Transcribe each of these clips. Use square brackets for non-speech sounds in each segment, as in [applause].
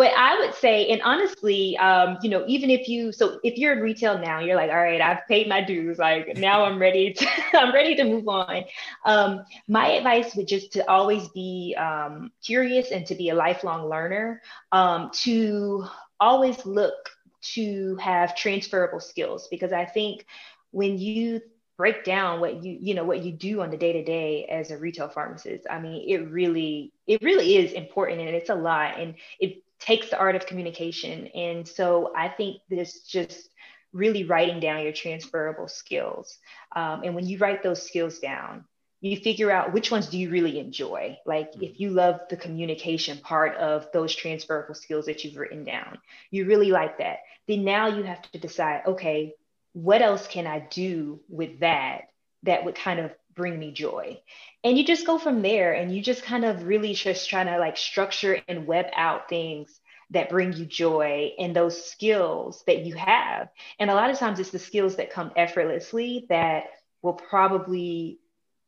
but I would say, and honestly, um, you know, even if you, so if you're in retail now, you're like, all right, I've paid my dues. Like now I'm ready to, [laughs] I'm ready to move on. Um, my advice would just to always be um, curious and to be a lifelong learner, um, to always look to have transferable skills because I think when you break down what you you know what you do on the day to day as a retail pharmacist i mean it really it really is important and it's a lot and it takes the art of communication. And so i think this just really writing down your transferable skills. Um, and when you write those skills down you figure out which ones do you really enjoy. Like mm-hmm. if you love the communication part of those transferable skills that you've written down you really like that. Then now you have to decide okay what else can I do with that that would kind of bring me joy? And you just go from there and you just kind of really just trying to like structure and web out things that bring you joy and those skills that you have. And a lot of times it's the skills that come effortlessly that will probably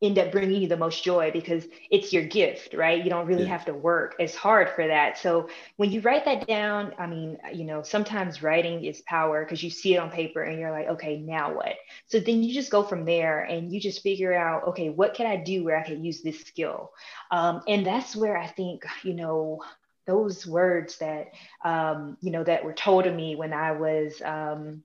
end up bringing you the most joy because it's your gift, right? You don't really yeah. have to work as hard for that. So when you write that down, I mean, you know, sometimes writing is power because you see it on paper and you're like, okay, now what? So then you just go from there and you just figure out, okay, what can I do where I can use this skill? Um, and that's where I think, you know, those words that, um, you know, that were told to me when I was, um,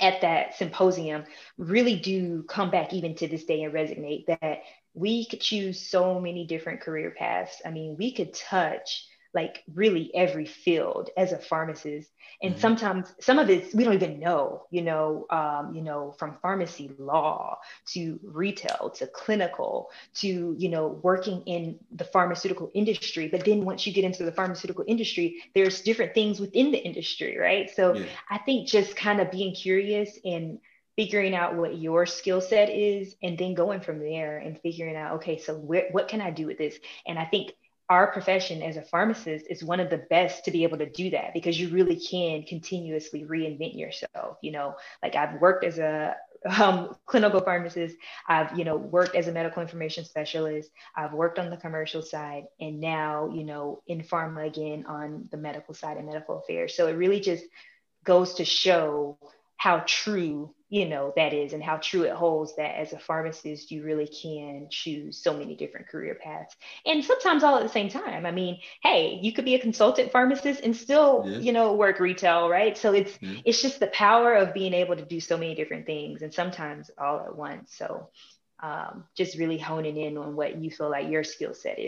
at that symposium really do come back even to this day and resonate that we could choose so many different career paths. I mean, we could touch like really every field as a pharmacist and mm-hmm. sometimes some of it we don't even know you know um, you know from pharmacy law to retail to clinical to you know working in the pharmaceutical industry but then once you get into the pharmaceutical industry there's different things within the industry right so yeah. i think just kind of being curious and figuring out what your skill set is and then going from there and figuring out okay so where, what can i do with this and i think our profession as a pharmacist is one of the best to be able to do that because you really can continuously reinvent yourself you know like i've worked as a um, clinical pharmacist i've you know worked as a medical information specialist i've worked on the commercial side and now you know in pharma again on the medical side and medical affairs. So it really just goes to show how true you know that is and how true it holds that as a pharmacist you really can choose so many different career paths. And sometimes all at the same time. I mean hey you could be a consultant pharmacist and still yeah. you know work retail right? So it's yeah. it's just the power of being able to do so many different things and sometimes all at once. So um, just really honing in on what you feel like your skill set is